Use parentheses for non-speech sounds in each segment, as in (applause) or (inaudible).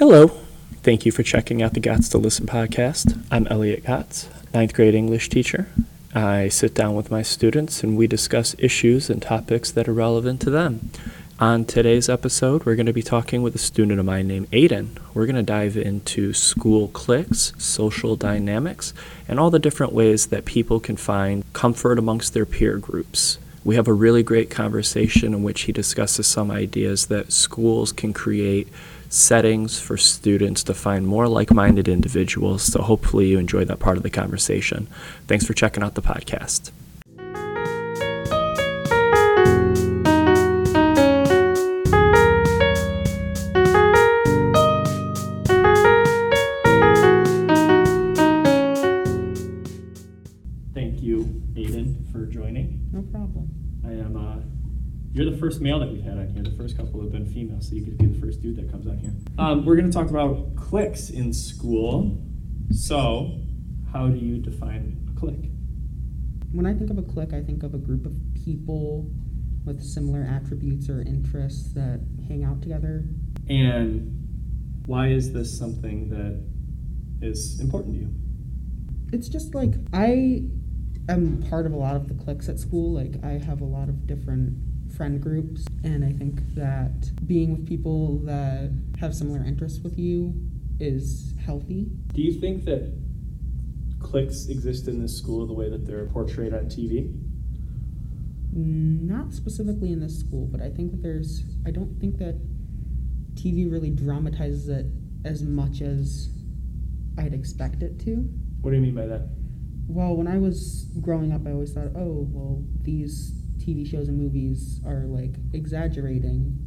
Hello. Thank you for checking out the Gots to Listen podcast. I'm Elliot Gotts, ninth grade English teacher. I sit down with my students and we discuss issues and topics that are relevant to them. On today's episode, we're going to be talking with a student of mine named Aiden. We're going to dive into school cliques, social dynamics, and all the different ways that people can find comfort amongst their peer groups. We have a really great conversation in which he discusses some ideas that schools can create settings for students to find more like minded individuals. So hopefully you enjoy that part of the conversation. Thanks for checking out the podcast. First male that we've had on here. The first couple have been female, so you could be the first dude that comes on here. Um, we're going to talk about cliques in school. So, how do you define a clique? When I think of a clique, I think of a group of people with similar attributes or interests that hang out together. And why is this something that is important to you? It's just like I am part of a lot of the cliques at school. Like I have a lot of different friend groups, and I think that being with people that have similar interests with you is healthy. Do you think that cliques exist in this school the way that they're portrayed on TV? Mm, not specifically in this school, but I think that there's. I don't think that TV really dramatizes it as much as I'd expect it to. What do you mean by that? Well, when I was growing up, I always thought, oh, well, these TV shows and movies are like exaggerating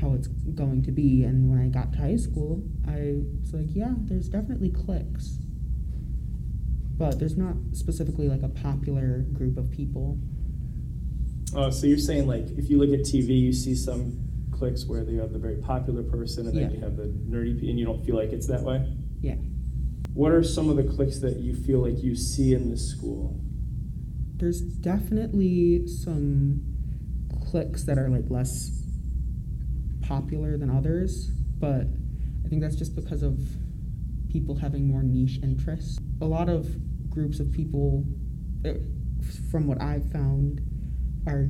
how it's going to be. And when I got to high school, I was like, yeah, there's definitely cliques. But there's not specifically like a popular group of people. Oh, so you're saying like if you look at TV, you see some cliques where they have the very popular person, and then Yeah. you have the nerdy, and you don't feel like it's that way. Yeah. What are some of the cliques that you feel like you see in this school? There's definitely some cliques that are like less popular than others, but I think that's just because of people having more niche interests. A lot of groups of people, uh, from what I've found, are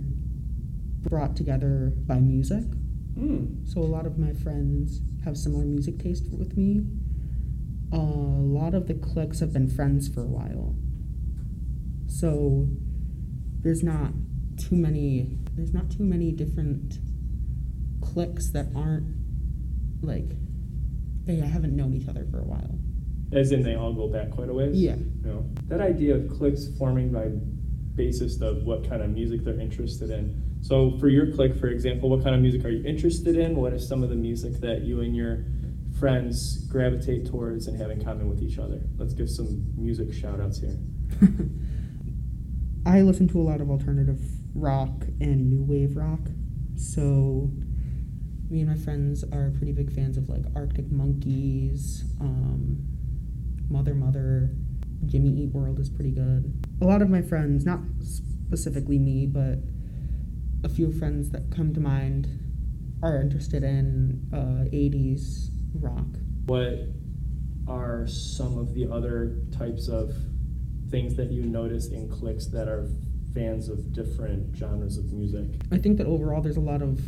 brought together by music. Hmm. So a lot of my friends have similar music taste with me. a lot of the cliques have been friends for a while. So there's not too many there's not too many different cliques that aren't like they haven't known each other for a while. As in, they all go back quite a ways. Yeah. No. That idea of cliques forming by basis of what kind of music they're interested in. So, for your clique, for example, what kind of music are you interested in? What is some of the music that you and your friends gravitate towards and have in common with each other? Let's give some music shout outs here. (laughs) I listen to a lot of alternative rock and new wave rock. So me and my friends are pretty big fans of like Arctic Monkeys, um, Mother Mother, Jimmy Eat World is pretty good. A lot of my friends, not specifically me, but a few friends that come to mind are interested in uh, 80s rock. What are some of the other types of things that you notice in cliques that are fans of different genres of music? I think that overall there's a lot of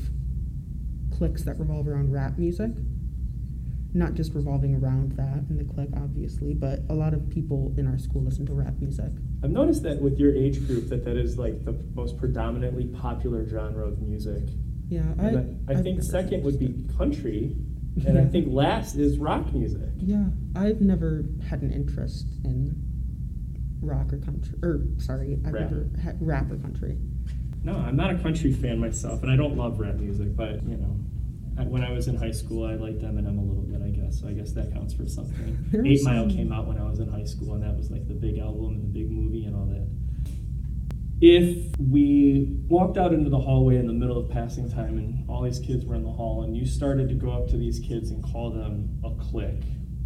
cliques that revolve around rap music. Not just revolving around that in the clique, obviously, but a lot of people in our school listen to rap music. I've noticed that with your age group that that is like the most predominantly popular genre of music. Yeah, I. I I've think second would be country, (laughs) and I think last is rock music. Yeah, I've never had an interest in rock or country, or sorry, I've Rap. never had rap or country. No, I'm not a country fan myself, and I don't love rap music, but you know, I, when I was in high school, I liked Eminem a little bit, I guess. So I guess that counts for something. (laughs) Eight was Mile came out when I was in high school, and that was like the big album and the big movie and all that. If we walked out into the hallway in the middle of passing time, and all these kids were in the hall, and you started to go up to these kids and call them a clique,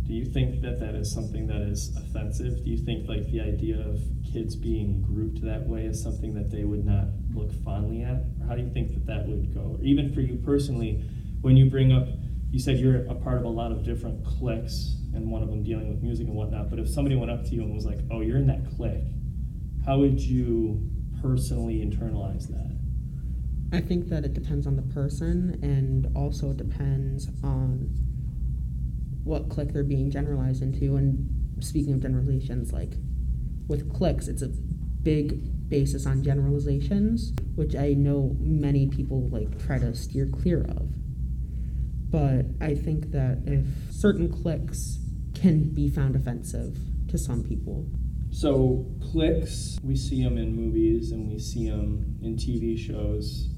do you think that that is something that is offensive? Do you think like the idea of kids being grouped that way is something that they would not look fondly at? Or how do you think that that would go? Or even for you personally, when you bring up you said you're a part of a lot of different cliques, and one of them dealing with music and whatnot. But if somebody went up to you and was like, "Oh, you're in that clique," how would you personally internalize that? I think that it depends on the person and also depends on what clique they're being generalized into. And speaking of generalizations, like with cliques, it's a big basis on generalizations, which I know many people like try to steer clear of. But I think that if certain cliques can be found offensive to some people. So cliques, we see them in movies and we see them in TV shows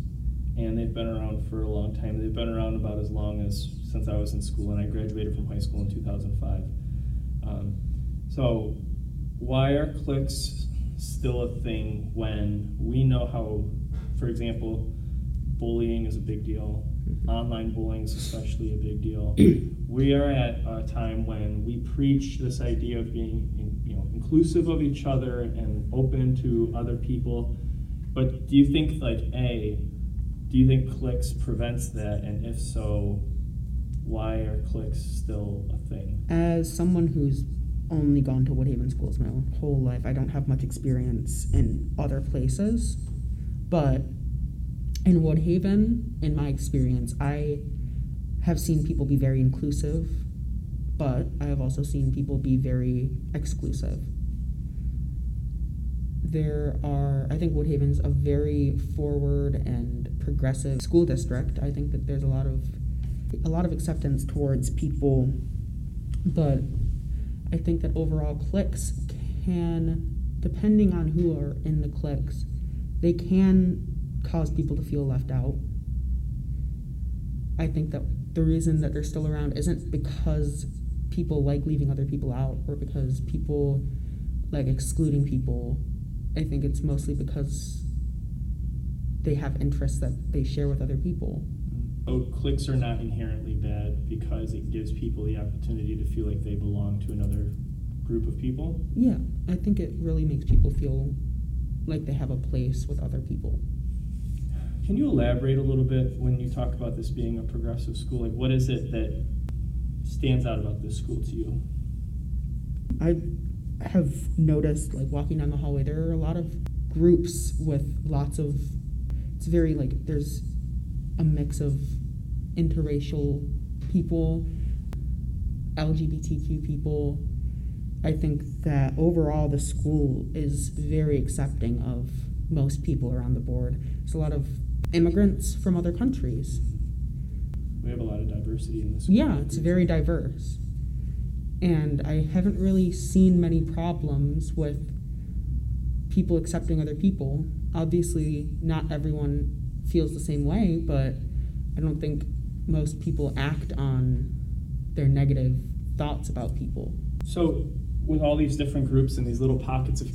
and they've been around for a long time. They've been around about as long as since I was in school, and I graduated from high school in 2005. Um, so, why are cliques still a thing when we know how, for example, bullying is a big deal, mm-hmm. online bullying is especially a big deal. (clears throat) we are at a time when we preach this idea of being, you know, inclusive of each other and open to other people. But do you think, like, a do you think cliques prevents that? And if so, why are cliques still a thing? As someone who's only gone to Woodhaven schools my whole life, I don't have much experience in other places. But in Woodhaven, in my experience, I have seen people be very inclusive, but I have also seen people be very exclusive there are i think woodhaven's a very forward and progressive school district. I think that there's a lot of a lot of acceptance towards people. But i think that overall cliques can depending on who are in the cliques they can cause people to feel left out. I think that the reason that they're still around isn't because people like leaving other people out or because people like excluding people I think it's mostly because they have interests that they share with other people. Oh, cliques are not inherently bad because it gives people the opportunity to feel like they belong to another group of people. Yeah, I think it really makes people feel like they have a place with other people. Can you elaborate a little bit when you talk about this being a progressive school? Like, what is it that stands out about this school to you? I have noticed like walking down the hallway there are a lot of groups with lots of it's very like there's a mix of interracial people lgbtq people. I think that overall the school is very accepting of most people around the board. There's a lot of immigrants from other countries. We have a lot of diversity in this yeah it's very diverse and I haven't really seen many problems with people accepting other people. Obviously, not everyone feels the same way, but I don't think most people act on their negative thoughts about people. So, with all these different groups and these little pockets of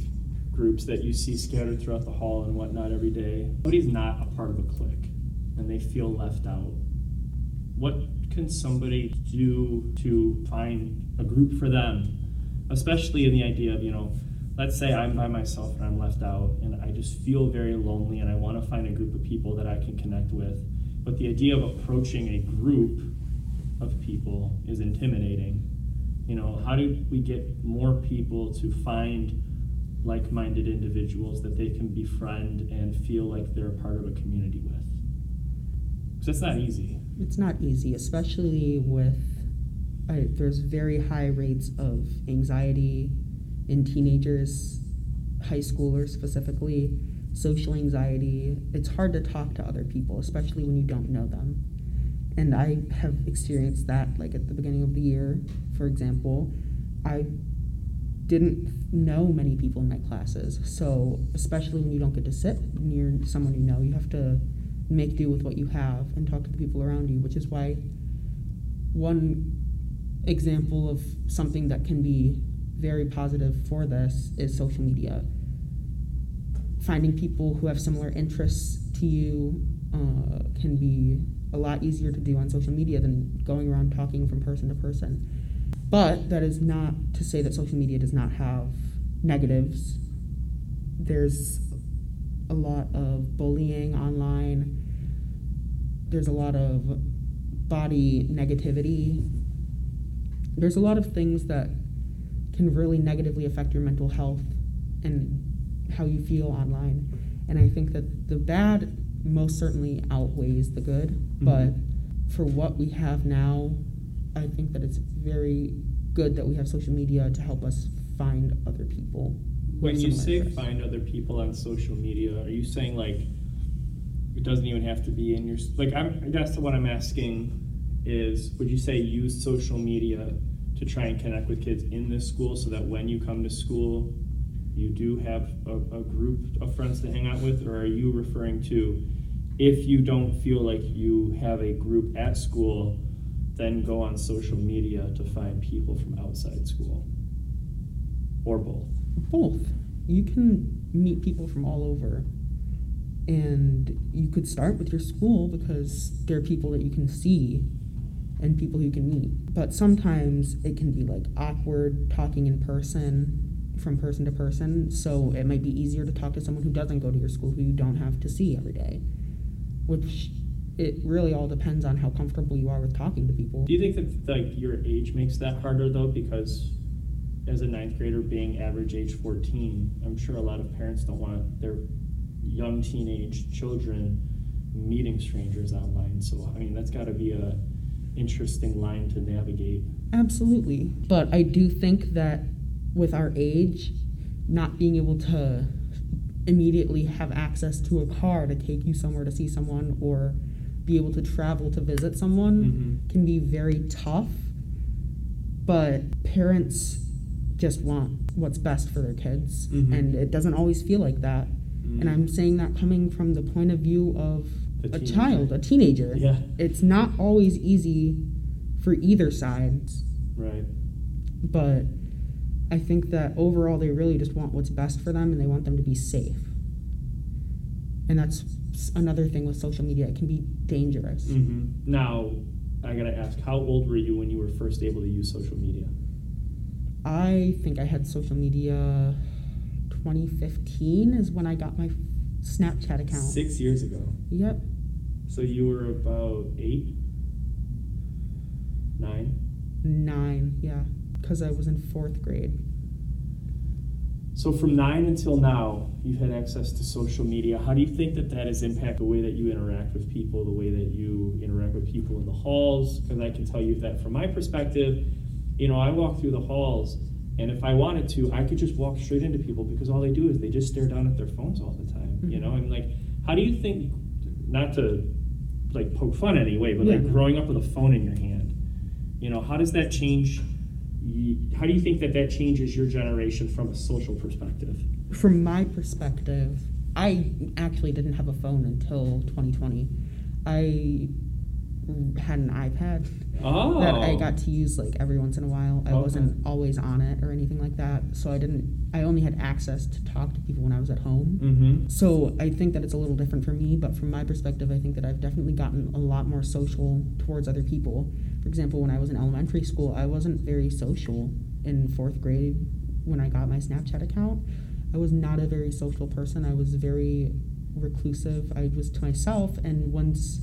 groups that you see scattered throughout the hall and whatnot every day, somebody's not a part of a clique and they feel left out. What can somebody do to find a group for them, especially in the idea of, you know, let's say I'm by myself and I'm left out and I just feel very lonely and I want to find a group of people that I can connect with. But the idea of approaching a group of people is intimidating. You know, how do we get more people to find like minded individuals that they can befriend and feel like they're a part of a community with? Because it's not easy. It's not easy, especially with I, there's very high rates of anxiety in teenagers, high schoolers specifically, social anxiety. It's hard to talk to other people, especially when you don't know them. And I have experienced that, like at the beginning of the year, for example. I didn't know many people in my classes. So, especially when you don't get to sit near someone you know, you have to make do with what you have and talk to the people around you, which is why one example of something that can be very positive for this is social media. Finding people who have similar interests to you uh, can be a lot easier to do on social media than going around talking from person to person. But that is not to say that social media does not have negatives. There's a lot of bullying online. There's a lot of body negativity. There's a lot of things that can really negatively affect your mental health and how you feel online. And I think that the bad most certainly outweighs the good, Mm-hmm. but for what we have now, I think that it's very good that we have social media to help us find other people. When you say find other people on social media, are you saying like it doesn't even have to be in your like? I'm, I guess what I'm asking is, would you say use social media to try and connect with kids in this school so that when you come to school, you do have a, a group of friends to hang out with, or are you referring to if you don't feel like you have a group at school, then go on social media to find people from outside school, or both? Both. You can meet people from all over. And you could start with your school because there are people that you can see and people you can meet. But sometimes it can be like awkward talking in person from person to person. So it might be easier to talk to someone who doesn't go to your school who you don't have to see every day. Which it really all depends on how comfortable you are with talking to people. Do you think that like your age makes that harder though? Because as a ninth grader being average age 14, I'm sure a lot of parents don't want their young teenage children meeting strangers online. So I mean that's got to be a interesting line to navigate. Absolutely. But I do think that with our age, not being able to immediately have access to a car to take you somewhere to see someone or be able to travel to visit someone Mhm. can be very tough. But parents just want what's best for their kids. Mhm. And it doesn't always feel like that. And I'm saying that coming from the point of view of The a teenager. child, a teenager. Yeah. It's not always easy for either side Right. but I think that overall they really just want what's best for them and they want them to be safe. And that's another thing with social media, it can be dangerous. hmm Now I gotta ask, how old were you when you were first able to use social media? I think I had social media 2015 is when I got my Snapchat account. Six years ago. Yep, So you were about eight, nine. nine, yeah, because I was in fourth grade. So from nine until now, you've had access to social media. How do you think that that has impacted the way that you interact with people, the way that you interact with people in the halls? Because I can tell you that from my perspective, you know, I walk through the halls, and if I wanted to, I could just walk straight into people because all they do is they just stare down at their phones all the time. You know, mm-hmm. I'm like, how do you think? Not to like poke fun anyway, but like growing up with a phone in your hand, you know, how does that change? How do you think that that changes your generation from a social perspective? From my perspective, I actually didn't have a phone until 2020. I had an iPad Oh, that I got to use like every once in a while. I Okay. wasn't always on it or anything like that, so I didn't. I only had access to talk to people when I was at home. Mm-hmm. So I think that it's a little different for me, but from my perspective, I think that I've definitely gotten a lot more social towards other people. For example, when I was in elementary school, I wasn't very social in fourth grade when I got my Snapchat account. I was not a very social person. I was very reclusive. I was to myself, and once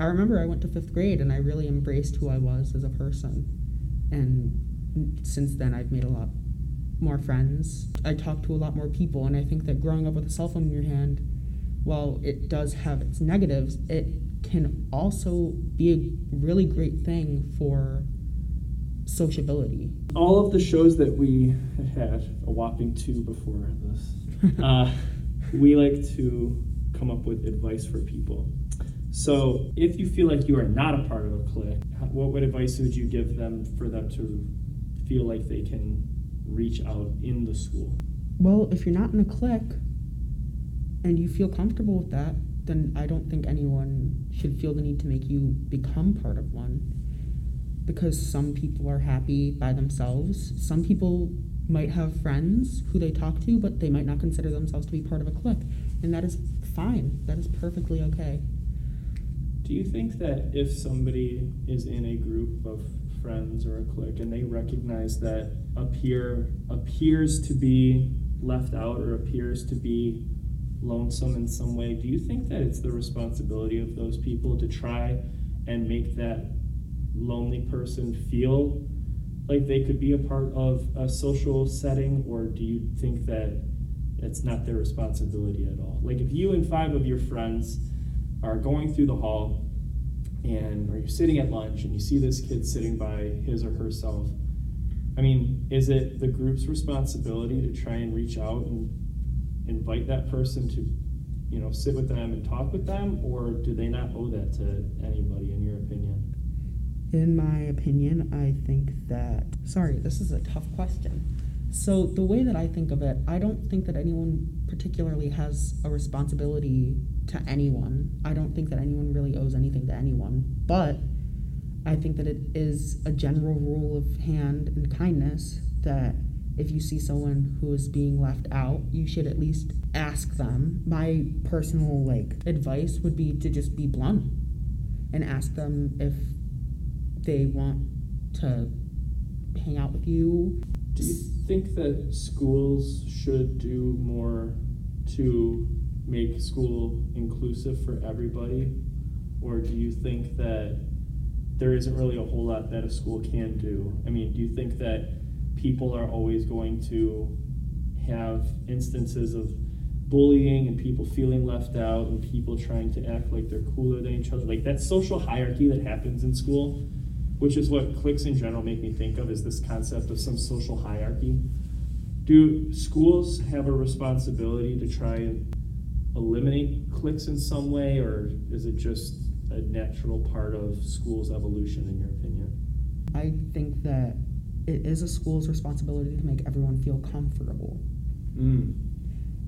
I remember I went to fifth grade and I really embraced who I was as a person. And since then, I've made a lot more friends. I talk to a lot more people, and I think that growing up with a cell phone in your hand, while it does have its negatives, it can also be a really great thing for sociability. All of the shows that we had, a whopping two before this, (laughs) uh, we like to come up with advice for people. So, if you feel like you are not a part of a clique, what what advice would you give them for them to feel like they can reach out in the school? Well, if you're not in a clique and you feel comfortable with that, then I don't think anyone should feel the need to make you become part of one. Because some people are happy by themselves. Some people might have friends who they talk to, but they might not consider themselves to be part of a clique. And that is fine. That is perfectly okay. Do you think that if somebody is in a group of friends or a clique and they recognize that a peer appears to be left out or appears to be lonesome in some way, do you think that it's the responsibility of those people to try and make that lonely person feel like they could be a part of a social setting, or do you think that it's not their responsibility at all? Like if you and five of your friends are going through the hall and or you're sitting at lunch and you see this kid sitting by his or herself, I mean, is it the group's responsibility to try and reach out and invite that person to, you know, sit with them and talk with them, or do they not owe that to anybody, in your opinion? In my opinion, I think that. Sorry, this is a tough question. So, the way that I think of it, I don't think that anyone particularly has a responsibility to anyone. I don't think that anyone really owes anything to anyone. But I think that it is a general rule of hand and kindness that if you see someone who is being left out, you should at least ask them. My personal like advice would be to just be blunt and ask them if they want to hang out with you. Do you think that schools should do more to make school inclusive for everybody? Or do you think that there isn't really a whole lot that a school can do? I mean, do you think that people are always going to have instances of bullying and people feeling left out and people trying to act like they're cooler than each other? Like that social hierarchy that happens in school, which is what cliques in general make me think of, is this concept of some social hierarchy. Do schools have a responsibility to try and eliminate cliques in some way, or is it just a natural part of school's evolution, in your opinion? I think that it is a school's responsibility to make everyone feel comfortable. Mm.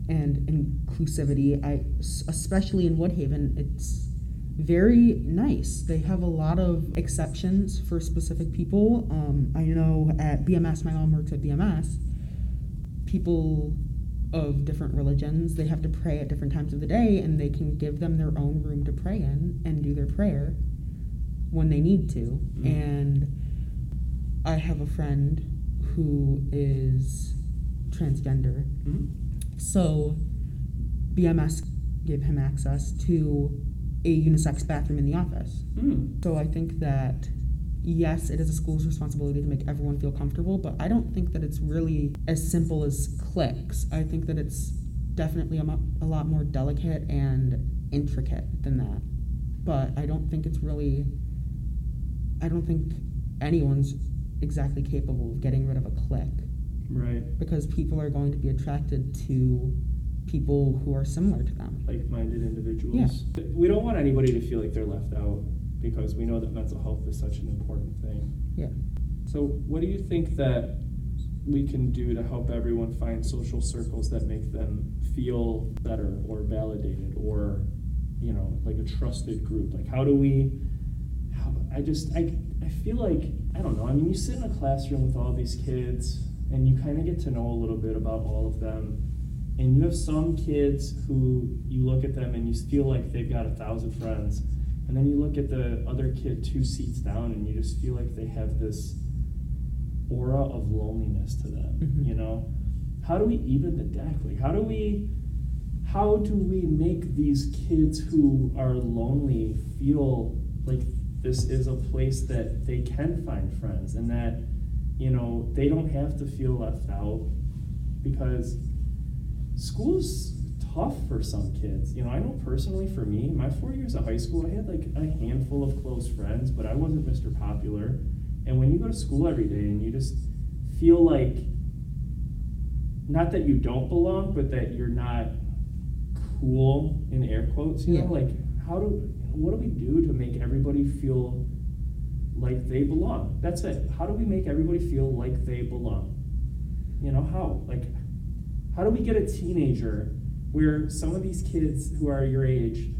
And inclusivity, I especially in Woodhaven, it's very nice. They have a lot of exceptions for specific people. Um, I know at BMS, my mom works at BMS. People of different religions, they have to pray at different times of the day, and they can give them their own room to pray in and do their prayer when they need to. Mm. And I have a friend who is transgender. Mm. So BMS gave him access to a unisex bathroom in the office. Mm. So I think that yes, it is a school's responsibility to make everyone feel comfortable, but I don't think that it's really as simple as cliques. I think that it's definitely a, mo- a lot more delicate and intricate than that. But I don't think it's really, I don't think anyone's exactly capable of getting rid of a clique. Right. because people are going to be attracted to people who are similar to them. Like-minded individuals. Yeah. We don't want anybody to feel like they're left out because we know that mental health is such an important thing. Yeah. So, what do you think that we can do to help everyone find social circles that make them feel better or validated or, you know, like a trusted group? Like, how do we? How, I just I I feel like I don't know. I mean, you sit in a classroom with all these kids, and you kind of get to know a little bit about all of them. And you have some kids who you look at them and you feel like they've got a thousand friends. And then you look at the other kid two seats down and you just feel like they have this aura of loneliness to them, Mhm. you know? How do we even the deck? Like how do we how do we make these kids who are lonely feel like this is a place that they can find friends and that you know they don't have to feel left out because school's tough for some kids. You know, I know personally for me, my four years of high school, I had like a handful of close friends, but I wasn't Mr. Popular. And when you go to school every day and you just feel like, not that you don't belong, but that you're not cool in air quotes, you know, like how do, what do we do to make everybody feel like they belong? That's it. How do we make everybody feel like they belong? You know, how? Like, how do we get a teenager where some of these kids who are your age,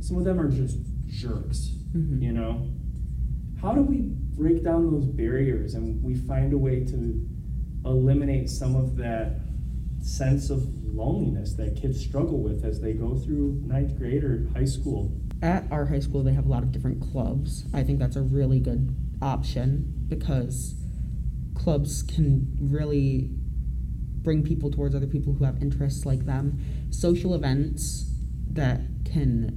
some of them are just jerks, Mhm. you know? How do we break down those barriers and we find a way to eliminate some of that sense of loneliness that kids struggle with as they go through ninth grade or high school? At our high school, they have a lot of different clubs. I think that's a really good option because clubs can really bring people towards other people who have interests like them. Social events that can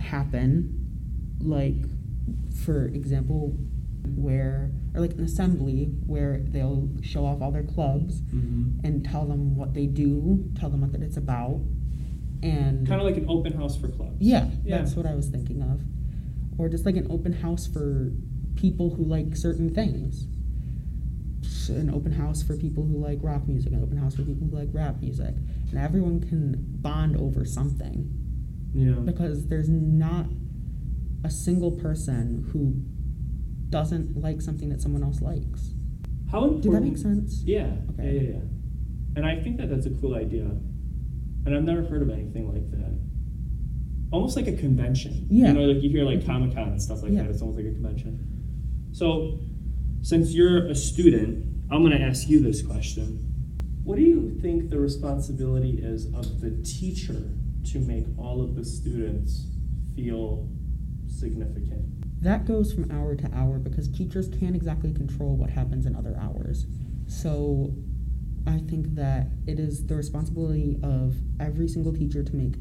happen, like for example, where or like an assembly where they'll show off all their clubs Mm-hmm. and tell them what they do, tell them what that it's about, and Kind of like an open house for clubs. yeah, Yeah. that's what I was thinking of, or just like an open house for people who like certain things. An open house for people who like rock music, an open house for people who like rap music, and everyone can bond over something Yeah. because there's not a single person who doesn't like something that someone else likes. How important? Did that make sense? Yeah. Okay. Yeah, yeah, yeah. And I think that that's a cool idea. And I've never heard of anything like that. Almost like a convention. Yeah. You know, like you hear like mm-hmm. Comic Con and stuff like Yeah. that. It's almost like a convention. So, since you're a student, I'm going to ask you this question. What do you think the responsibility is of the teacher to make all of the students feel significant? That goes from hour to hour because teachers can't exactly control what happens in other hours. So I think that it is the responsibility of every single teacher to make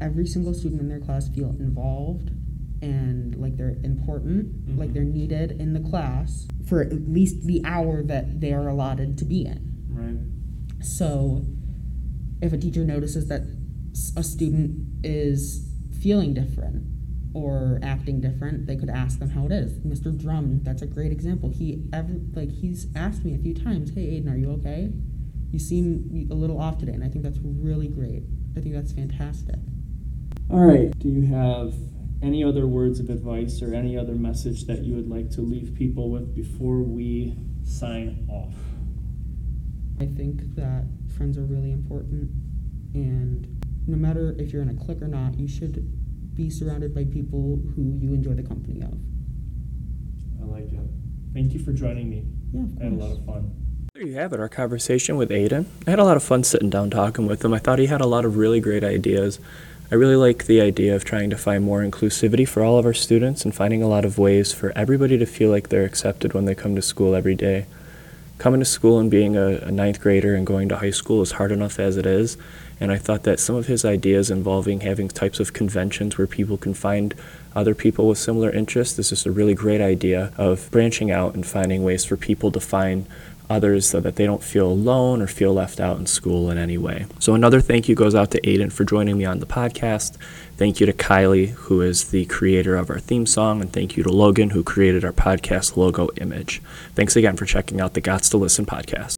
every single student in their class feel involved and like they're important, like Mhm. they're needed in the class for at least the hour that they are allotted to be in. Right? So, if a teacher notices that a student is feeling different or acting different, they could ask them how it is. Mr. Drum, that's a great example. He ever like he's asked me a few times, "Hey, Aiden, are you okay? You seem a little off today," and I think that's really great. I think that's fantastic. All right. Do you have any other words of advice or any other message that you would like to leave people with before we sign off? I think that friends are really important, and no matter if you're in a clique or not, you should be surrounded by people who you enjoy the company of. I like it. Thank you for joining me. Yeah, I had a lot of fun. There you have it, our conversation with Aiden. I had a lot of fun sitting down talking with him. I thought he had a lot of really great ideas. I really like the idea of trying to find more inclusivity for all of our students and finding a lot of ways for everybody to feel like they're accepted when they come to school every day. Coming to school and being a, a ninth grader and going to high school is hard enough as it is, and I thought that some of his ideas involving having types of conventions where people can find other people with similar interests This is just a really great idea of branching out and finding ways for people to find others so that they don't feel alone or feel left out in school in any way. So another thank you goes out to Aiden for joining me on the podcast. Thank you to Kylie, who is the creator of our theme song, and thank you to Logan, who created our podcast logo image. Thanks again for checking out the Gots to Listen podcast.